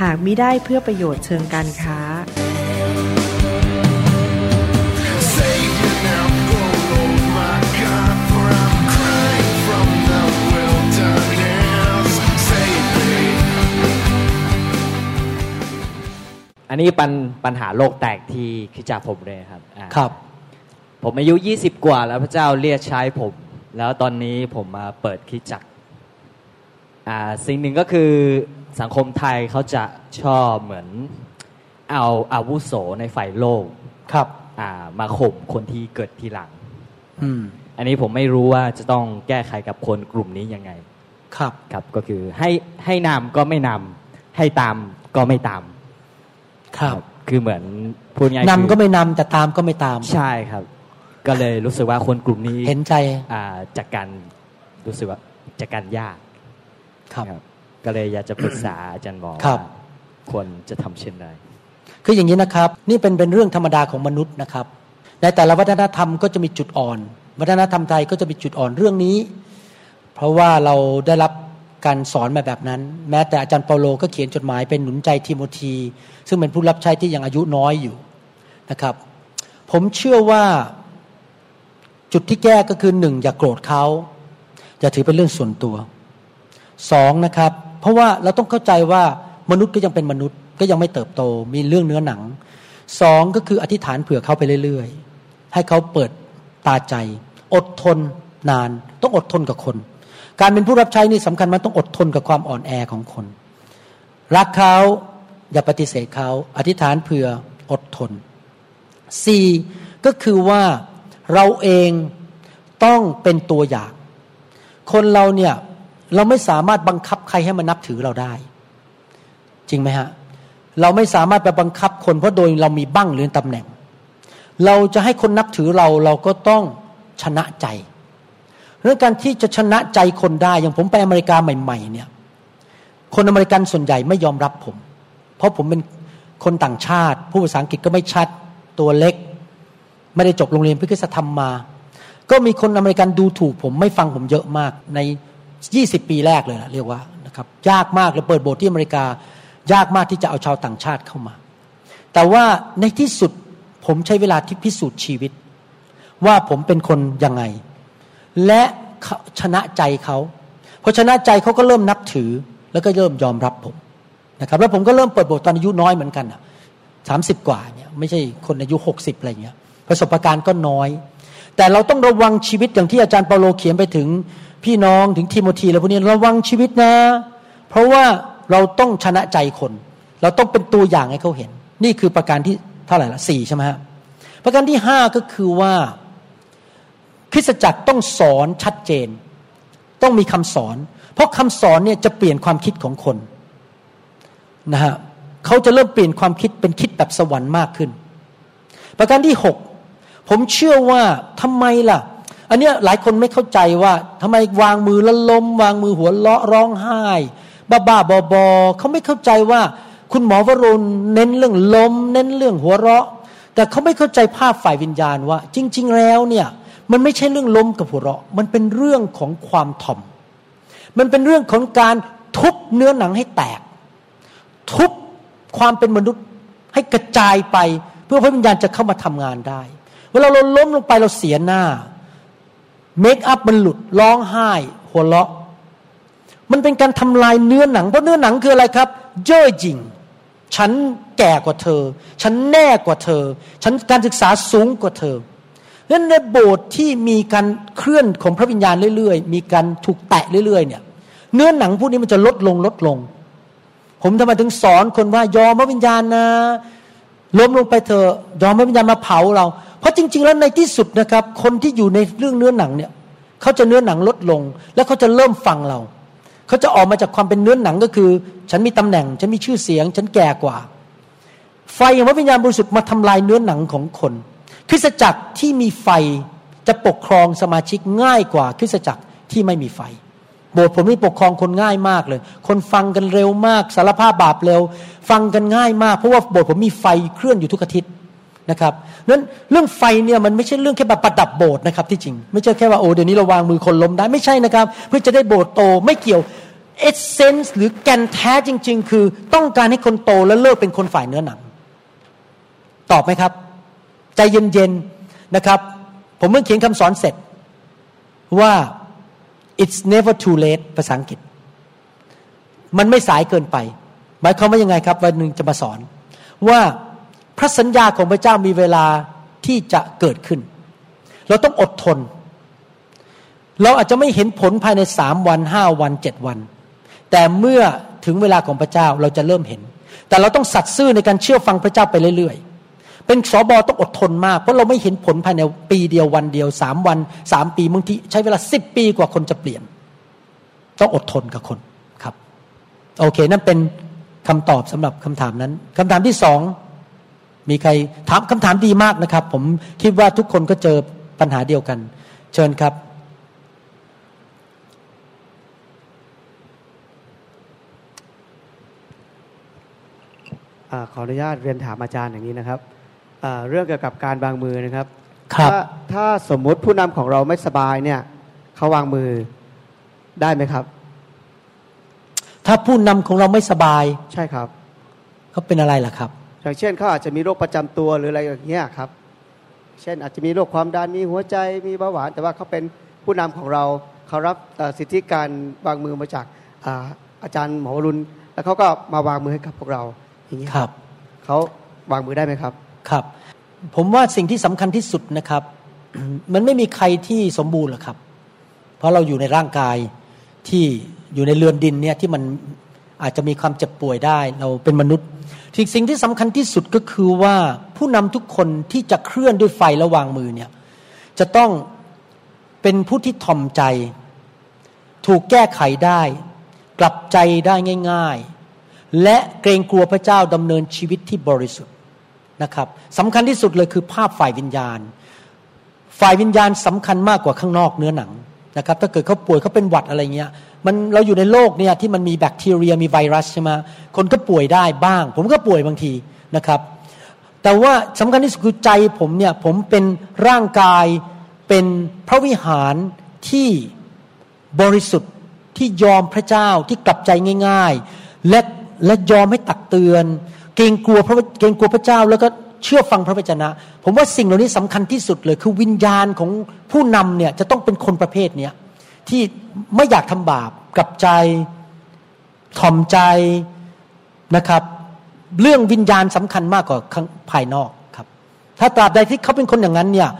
หากมิได้เพื่อประโยชน์เชิงการค้า Savior now, oh Lord my God, for I'm crying from the wilderness. Save me. อันนี้ปัญปัญหาโลกแตกที่คริดจากผมเลยครับอ่าครับ ผมอายุ 20 กว่าแล้วพระเจ้าเรียกใช้ผม แล้วตอนนี้ผมมาเปิดคริดจักรอ่า สิ่งหนึ่งก็คือสังคมไทยเขาจะชอบเหมือนเอาอาวุโสในฝ่ายโลกครับอ่ามาข่มคนที่เกิดทีหลังอืมอันนี้ผมไม่รู้ว่าจะต้องแก้ไขกับคนกลุ่มนี้ยังไง ครับครับก็คือให้ให้นำก็ไม่นำให้ตามก็ไม่ตาม ครับ คือเหมือนพูดง่ายๆนำคือก็ไม่นำแต่ตามก็ไม่ตาม ใช่ครับ ก็เลยรู้สึกว่าคนกลุ่มนี้เห็นใจอ่าจากการรู้สึกว่าจากการยาก ครับครับก็เลยอยากจะปรึกษาอาจารย์หมอครับว่าควรจะทำเช่นไรคืออย่างนี้นะครับ นี่เป็นเป็นเรื่องธรรมดาของมนุษย์นะครับ ในแต่ละวัฒนธรรมก็จะมีจุดอ่อน วัฒนธรรมไทยก็จะมีจุดอ่อนเรื่องนี้ เพราะว่าเราได้รับการสอนมาแบบนั้น แม้แต่อาจารย์เปาโลก็เขียนจดหมายเป็นหนุนใจทิโมธี ซึ่งเป็นผู้รับใช้ที่ยังอายุน้อยอยู่นะครับ ผมเชื่อว่าจุดที่แก้ก็คือหนึ่งอย่ากโกรธเขาอย่าถือเป็นเรื่องส่วนตัว สองนะครับ เพราะว่าเราต้องเข้าใจว่ามนุษย์ก็ยังเป็นมนุษย์ก็ยังไม่เติบโต มีเรื่องเนื้อหนังสองก็คืออธิษฐานเผื่อเขาไปเรื่อยๆ ให้เขาเปิดตาใจ อดทนนาน ต้องอดทนกับคน การเป็นผู้รับใช้นี่สำคัญมันต้องอดทนกับความอ่อนแอของคน รักเขาอย่าปฏิเสธเขาอธิษฐานเผื่ออดทนสี่ก็คือว่าเราเองต้องเป็นตัวอย่าง คนเราเนี่ย เราไม่สามารถบังคับใครให้มานับถือเราได้ จริงไหมฮะ เราไม่สามารถไปบังคับคนเพราะโดยเรามีบั้งหรือตำแหน่ง เราจะให้คนนับถือเราเราก็ต้องชนะใจเรื่องการที่จะชนะใจคนได้อย่างผมไปอเมริกาใหม่ๆเนี่ยคนอเมริกันส่วนใหญ่ไม่ยอมรับผม เพราะผมเป็นคนต่างชาติผู้ภาษาอังกฤษก็ไม่ชัดตัวเล็ก ไม่ได้จบโรงเรียนพิคิสธรรมมา ก็มีคนอเมริกันดูถูกผมไม่ฟังผมเยอะมากใน 20 ปีแรกเลยนะเรียกว่านะครับยากมากเลยเปิดโบสถ์ที่อเมริกา ยากมากที่จะเอาชาวต่างชาติเข้ามา แต่ว่าในที่สุดผมใช้เวลาที่พิสูจน์ชีวิต ว่าผมเป็นคนยังไง และชนะใจเขาพอชนะใจเขาก็เริ่มนับถือแล้วก็เริ่มยอมรับผมนะครับแล้วผมก็เริ่มเปิดโบสถ์ตอนอายุน้อยเหมือนกันอะสามสิบกว่าเนี่ยไม่ใช่คนอายุหกสิบอะไรเงี้ยประสบการณ์ก็น้อย แต่เราต้องระวังชีวิตอย่างที่อาจารย์เปาโลเขียนไปถึง พี่น้องถึงทิโมธีแล้วพวกนี้ระวังชีวิตนะ เพราะว่าเราต้องชนะใจคน เราต้องเป็นตัวอย่างให้เขาเห็น นี่คือประการที่เท่าไหร่ละสี่ใช่ไหมฮะประการที่ห้าก็คือว่าคริสตจักรต้องสอนชัดเจน ต้องมีคำสอน เพราะคำสอนเนี่ยจะเปลี่ยนความคิดของคนนะฮะเขาจะเริ่มเปลี่ยนความคิดเป็นคิดแบบสวรรค์มากขึ้น ประการที่หกผมเชื่อว่าทำไมล่ะ อันเนี้ยหลายคนไม่เข้าใจว่าทำไมวางมือแล้วล้มวางมือหัวเราะร้องไห้ บ้าบ้าบอบอเขาไม่เข้าใจว่าคุณหมอวรุณเน้นเรื่องล้ม เน้นเรื่องหัวเราะ แต่เขาไม่เข้าใจภาพฝ่ายวิญญาณว่า จริง ๆ แล้วเนี่ยมันไม่ใช่เรื่องล้มกับหัวเราะ มันเป็นเรื่องของความถ่อม มันเป็นเรื่องของการทุบเนื้อหนังให้แตก ทุบความเป็นมนุษย์ให้กระจายไป เพื่อพระวิญญาณจะเข้ามาทำงานได้ เวลาเราล้มลงไปเราเสียหน้า เมคอัพมันหลุดร้องไห้ หัวเราะ มันเป็นการทำลายเนื้อหนัง เพราะเนื้อหนังคืออะไรครับ เย่อหยิ่งฉันแก่กว่าเธอ ฉันแน่กว่าเธอ ฉันการศึกษาสูงกว่าเธอนั้นในโบสถ์ที่มีการเคลื่อนของพระวิญญาณเรื่อยๆ มีการถูกแตะเรื่อยๆ เนี่ย เนื้อหนังพวกนี้มันจะลดลงลดลง ผมทำไมถึงสอนคนว่ายอมพระวิญญาณนะล้มลงไปเถอะยอมพระวิญญาณมาเผาเรา เพราะจริง ๆ แล้วในที่สุดนะครับ คนที่อยู่ในเรื่องเนื้อหนังเนี่ยเขาจะเนื้อหนังลดลง แล้วเขาจะเริ่มฟังเรา เขาจะออกมาจากความเป็นเนื้อหนังก็คือ ฉันมีตำแหน่ง ฉันมีชื่อเสียง ฉันแก่กว่า ไฟของพระวิญญาณบริสุทธิ์มาทำลายเนื้อหนังของคน คริสตจักรที่มีไฟจะปกครองสมาชิกง่ายกว่า คริสตจักรที่ไม่มีไฟโบสถ์ผมนี่ปกครองคนง่ายมากเลย คนฟังกันเร็วมาก สารภาพบาปเร็ว ฟังกันง่ายมาก เพราะว่าโบสถ์ผมมีไฟเคลื่อนอยู่ทุกอาทิตย์ นะครับนั้นเรื่องไฟเนี่ยมันไม่ใช่เรื่องแค่แบบประดับโบสถ์นะครับที่จริง ไม่ใช่แค่ว่าโอ้เดี๋ยวนี้เราวางมือคนล้มได้ไม่ใช่นะครับ เพื่อจะได้โบสถ์โตไม่เกี่ยวเอเซนส์หรือแกนแท้จริง ๆ คือต้องการให้คนโตและเลิกเป็นคนฝ่ายเนื้อหนัง ตอบไหมครับ ใจเย็นๆนะครับ ผมเพิ่งเขียนคำสอนเสร็จว่า it's never too late ภาษาอังกฤษ มันไม่สายเกินไป หมายความว่ายังไงครับ วันหนึ่งจะมาสอนว่า พระสัญญาของพระเจ้ามีเวลาที่จะเกิดขึ้น เราต้องอดทน เราอาจจะไม่เห็นผลภายในสามวันห้าวันเจ็ดวัน แต่เมื่อถึงเวลาของพระเจ้าเราจะเริ่มเห็น แต่เราต้องสัตย์ซื่อในการเชื่อฟังพระเจ้าไปเรื่อยๆ เป็นสอบอต้องอดทนมาก เพราะเราไม่เห็นผลภายในปีเดียววันเดียวสามวันสามปีบางทีใช้เวลาสิบปีกว่าคนจะเปลี่ยน ต้องอดทนกับคนครับ โอเค นั่นเป็นคำตอบสำหรับคำถามนั้นคำถามที่สอง มีใครถามคำถามดีมากนะครับ ผมคิดว่าทุกคนก็เจอปัญหาเดียวกัน เชิญครับอาขออนุญาตเรียนถามอาจารย์อย่างนี้นะครับอ่าเรื่องเกี่ยวกับการวางมือนะครับครับถ้าถ้าสมมุติผู้นำของเราไม่สบายเนี่ยเขาวางมือได้ไหมครับ ถ้าผู้นำของเราไม่สบายใช่ครับเขาเป็นอะไรล่ะครับ อย่างเช่นเขาอาจจะมีโรคประจำตัวหรืออะไรอย่างเงี้ยครับ เช่นอาจจะมีโรคความดันมีหัวใจมีเบาหวาน แต่ว่าเขาเป็นผู้นำของเราเขารับเอ่อสิทธิการวางมือมาจากอ่าอาจารย์หมอวรุณ แล้วเขาก็มาวางมือให้กับพวกเราอย่างนี้ยครับเขาวางมือได้ไหมครับครับ ผมว่าสิ่งที่สำคัญที่สุดนะครับ มันไม่มีใครที่สมบูรณ์หรอกครับ เพราะเราอยู่ในร่างกายที่อยู่ในเรือนดินเนี่ยที่มันอาจจะมีความเจ็บป่วยได้ เราเป็นมนุษย์ สิ่งสิ่งที่สำคัญที่สุดก็คือว่าผู้นำทุกคนที่จะเคลื่อนด้วยไฟและวางมือเนี่ยจะต้องเป็นผู้ที่ถ่อมใจ ถูกแก้ไขได้ กลับใจได้ง่าย ๆ และเกรงกลัวพระเจ้าดำเนินชีวิตที่บริสุทธิ์นะครับสำคัญที่สุดเลยคือภาพฝ่ายวิญญาณ ฝ่ายวิญญาณสำคัญมากกว่าข้างนอกเนื้อหนัง นะครับถ้าเกิดเขาป่วยเขาเป็นหวัดอะไรเงี้ยมันเราอยู่ในโลกเนี่ยที่มันมีแบคทีเรียมีไวรัสใช่ไหมคนก็ป่วยได้บ้าง ผมก็ป่วยบางทีนะครับ แต่ว่าสำคัญที่สุดคือใจผมเนี่ยผมเป็นร่างกายเป็นพระวิหารที่บริสุทธิ์ที่ยอมพระเจ้าที่กลับใจง่าย ๆ และและยอมให้ตักเตือน เกรงกลัวพระเกรงกลัวพระเจ้าแล้วก็ เชื่อฟังพระวจนะ ผมว่าสิ่งเหล่านี้สำคัญที่สุดเลย คือวิญญาณของผู้นำเนี่ยจะต้องเป็นคนประเภทเนี้ยที่ไม่อยากทำบาปกับใจถ่อมใจนะครับ เรื่องวิญญาณสำคัญมากกว่าภายนอกครับ ถ้าตราบใดที่เขาเป็นคนอย่างนั้นเนี่ย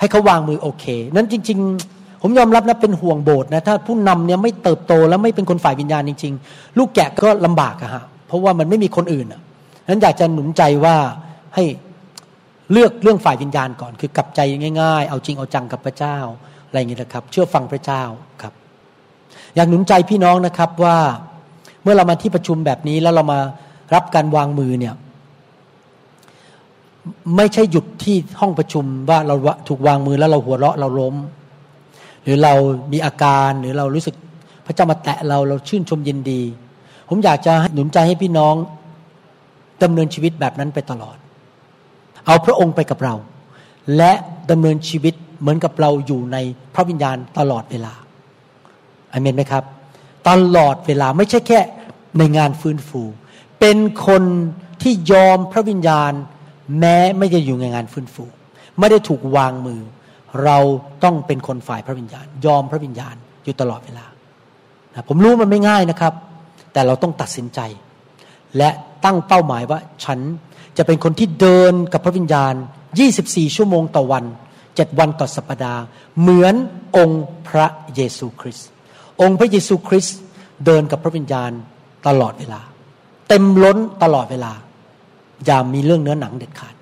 ให้เขาวางมือโอเค นั้นจริง ๆ ผมยอมรับนะเป็นห่วงโบสถ์นะถ้าผู้นำเนี่ยไม่เติบโตแล้วไม่เป็นคนฝ่ายวิญญาณจริง ๆ ลูกแกะก็ลำบากอะฮะเพราะว่ามันไม่มีคนอื่นอะนั้นอยากจะหนุนใจว่า ให้เลือกเรื่องฝ่ายวิญญาณก่อน คือกลับใจง่ายๆ เอาจริงเอาจังกับพระเจ้าอะไรอย่างเงี้ยนะครับ เชื่อฟังพระเจ้าครับ อยากหนุนใจพี่น้องนะครับว่าเมื่อเรามาที่ประชุมแบบนี้แล้วเรามารับการวางมือเนี่ยไม่ใช่หยุดที่ห้องประชุมว่าเราถูกวางมือแล้วเราหัวเราะเราล้ม หรือเรามีอาการหรือเรารู้สึกพระเจ้ามาแตะเราเราชื่นชมยินดี ผมอยากจะหนุนใจให้พี่น้องดำเนินชีวิตแบบนั้นไปตลอด เอาพระองค์ไปกับเรา และดำเนินชีวิตเหมือนกับเราอยู่ในพระวิญญาณตลอดเวลาอเมนไหมครับ ตลอดเวลาไม่ใช่แค่ในงานฟื้นฟู เป็นคนที่ยอมพระวิญญาณ แม้ไม่ได้อยู่ในงานฟื้นฟู ไม่ได้ถูกวางมือ เราต้องเป็นคนฝ่ายพระวิญญาณ ยอมพระวิญญาณอยู่ตลอดเวลานะผมรู้มันไม่ง่ายนะครับ แต่เราต้องตัดสินใจ และตั้งเป้าหมายว่าฉัน จะเป็นคนที่เดินกับพระวิญญาณ 24 ชั่วโมงต่อวัน 7 วันต่อสัปดาห์ เหมือนองค์พระเยซูคริสต์องค์พระเยซูคริสต์เดินกับพระวิญญาณตลอดเวลา เต็มล้นตลอดเวลา อย่ามีเรื่องเนื้อหนังเด็ดขาด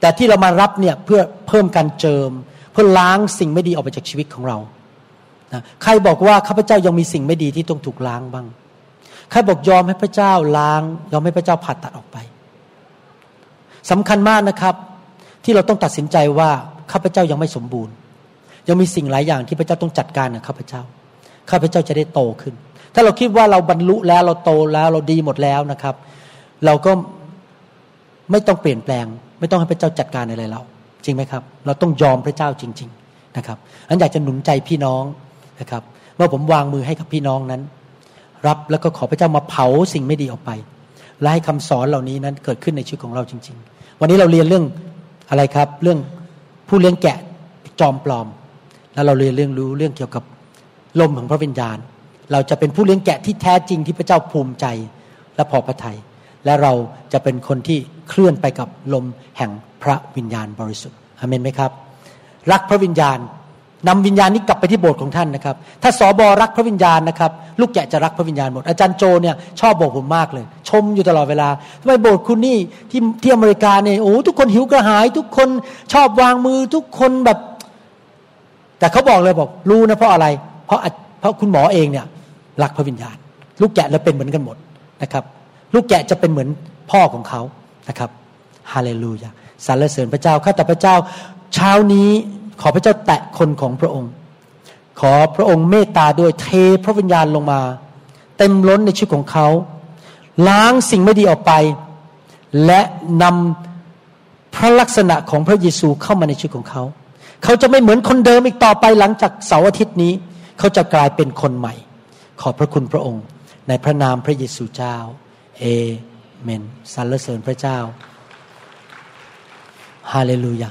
แต่ที่เรามารับเนี่ยเพื่อเพิ่มการเจิม เพื่อล้างสิ่งไม่ดีออกไปจากชีวิตของเรานะใครบอกว่าข้าพเจ้ายังมีสิ่งไม่ดีที่ต้องถูกล้างบ้างใครบอกยอมให้พระเจ้าล้าง ยอมให้พระเจ้าผ่าตัดออกไป สำคัญมากนะครับ ที่เราต้องตัดสินใจว่าข้าพเจ้ายังไม่สมบูรณ์ ยังมีสิ่งหลายอย่างที่พระเจ้าต้องจัดการกับข้าพเจ้าข้าพเจ้าจะได้โตขึ้น ถ้าเราคิดว่าเราบรรลุแล้วเราโตแล้วเราดีหมดแล้วนะครับ เราก็ไม่ต้องเปลี่ยนแปลง ไม่ต้องให้พระเจ้าจัดการอะไรเรา จริงไหมครับ เราต้องยอมพระเจ้าจริง ๆนะครับอันอยากจะหนุนใจพี่น้องนะครับเมื่อผมวางมือให้กับพี่น้องนั้น รับแล้วก็ขอพระเจ้ามาเผาสิ่งไม่ดีออกไป และให้คำสอนเหล่านี้นั้นเกิดขึ้นในชีวิตของเราจริง ๆ วันนี้เราเรียนเรื่องอะไรครับ เรื่องผู้เลี้ยงแกะจอมปลอม แล้วเราเรียนเรื่องรู้เรื่องเกี่ยวกับลมของพระวิญญาณ เราจะเป็นผู้เลี้ยงแกะที่แท้จริงที่พระเจ้าภูมิใจและพอพระทยัยและเราจะเป็นคนที่เคลื่อนไปกับลมแห่งพระวิญญาณบริสุทธิ์อเมนไหมครับ รักพระวิญญาณ นำวิญญาณนี้กลับไปที่โบสถ์ของท่านนะครับ ถ้าสอบอรักพระวิญญาณนะครับ ลูกแกะจะรักพระวิญญาณหมด อาจารย์โจเนี่ยชอบบอกผมมากเลย ชมอยู่ตลอดเวลาทำไมโบสถ์คุณนี่ที่ที่อเมริกาเนี่ยโอ้ทุกคนหิวกระหาย ทุกคนชอบวางมือทุกคนแบบ แต่เขาบอกเลยบอกรู้นะเพราะอะไร เพราะเพราะคุณหมอเองเนี่ยรักพระวิญญาณ ลูกแกะแล้วเป็นเหมือนกันหมดนะครับ ลูกแกะจะเป็นเหมือนพ่อของเขานะครับฮาเลลูยาสรรเสริญพระเจ้าข้าแต่พระเจ้าเช้านี้ ขอพระเจ้าแตะคนของพระองค์ ขอพระองค์เมตตาด้วยเทพระวิญญาณลงมา เต็มล้นในชีวิตของเขา ล้างสิ่งไม่ดีออกไป และนำพระลักษณะของพระเยซูเข้ามาในชีวิตของเขา เขาจะไม่เหมือนคนเดิมอีกต่อไปหลังจากเสาร์อาทิตย์นี้ เขาจะกลายเป็นคนใหม่ ขอบพระคุณพระองค์ ในพระนามพระเยซูเจ้า เอเมนสรรเสริญพระเจ้าฮาเลลูยา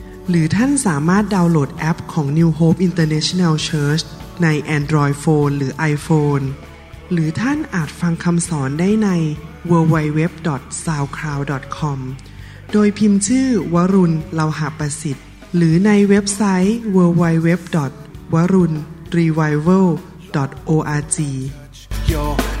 หรือท่านสามารถดาวน์โหลดแอปของ New Hope International Church ใน Android Phone หรือ iPhone หรือท่านอาจฟังคำสอนได้ใน www.soundcloud.com โดยพิมพ์ชื่อวรุณเลาหะประสิทธิ์ หรือในเว็บไซต์ www.warunrevival.org your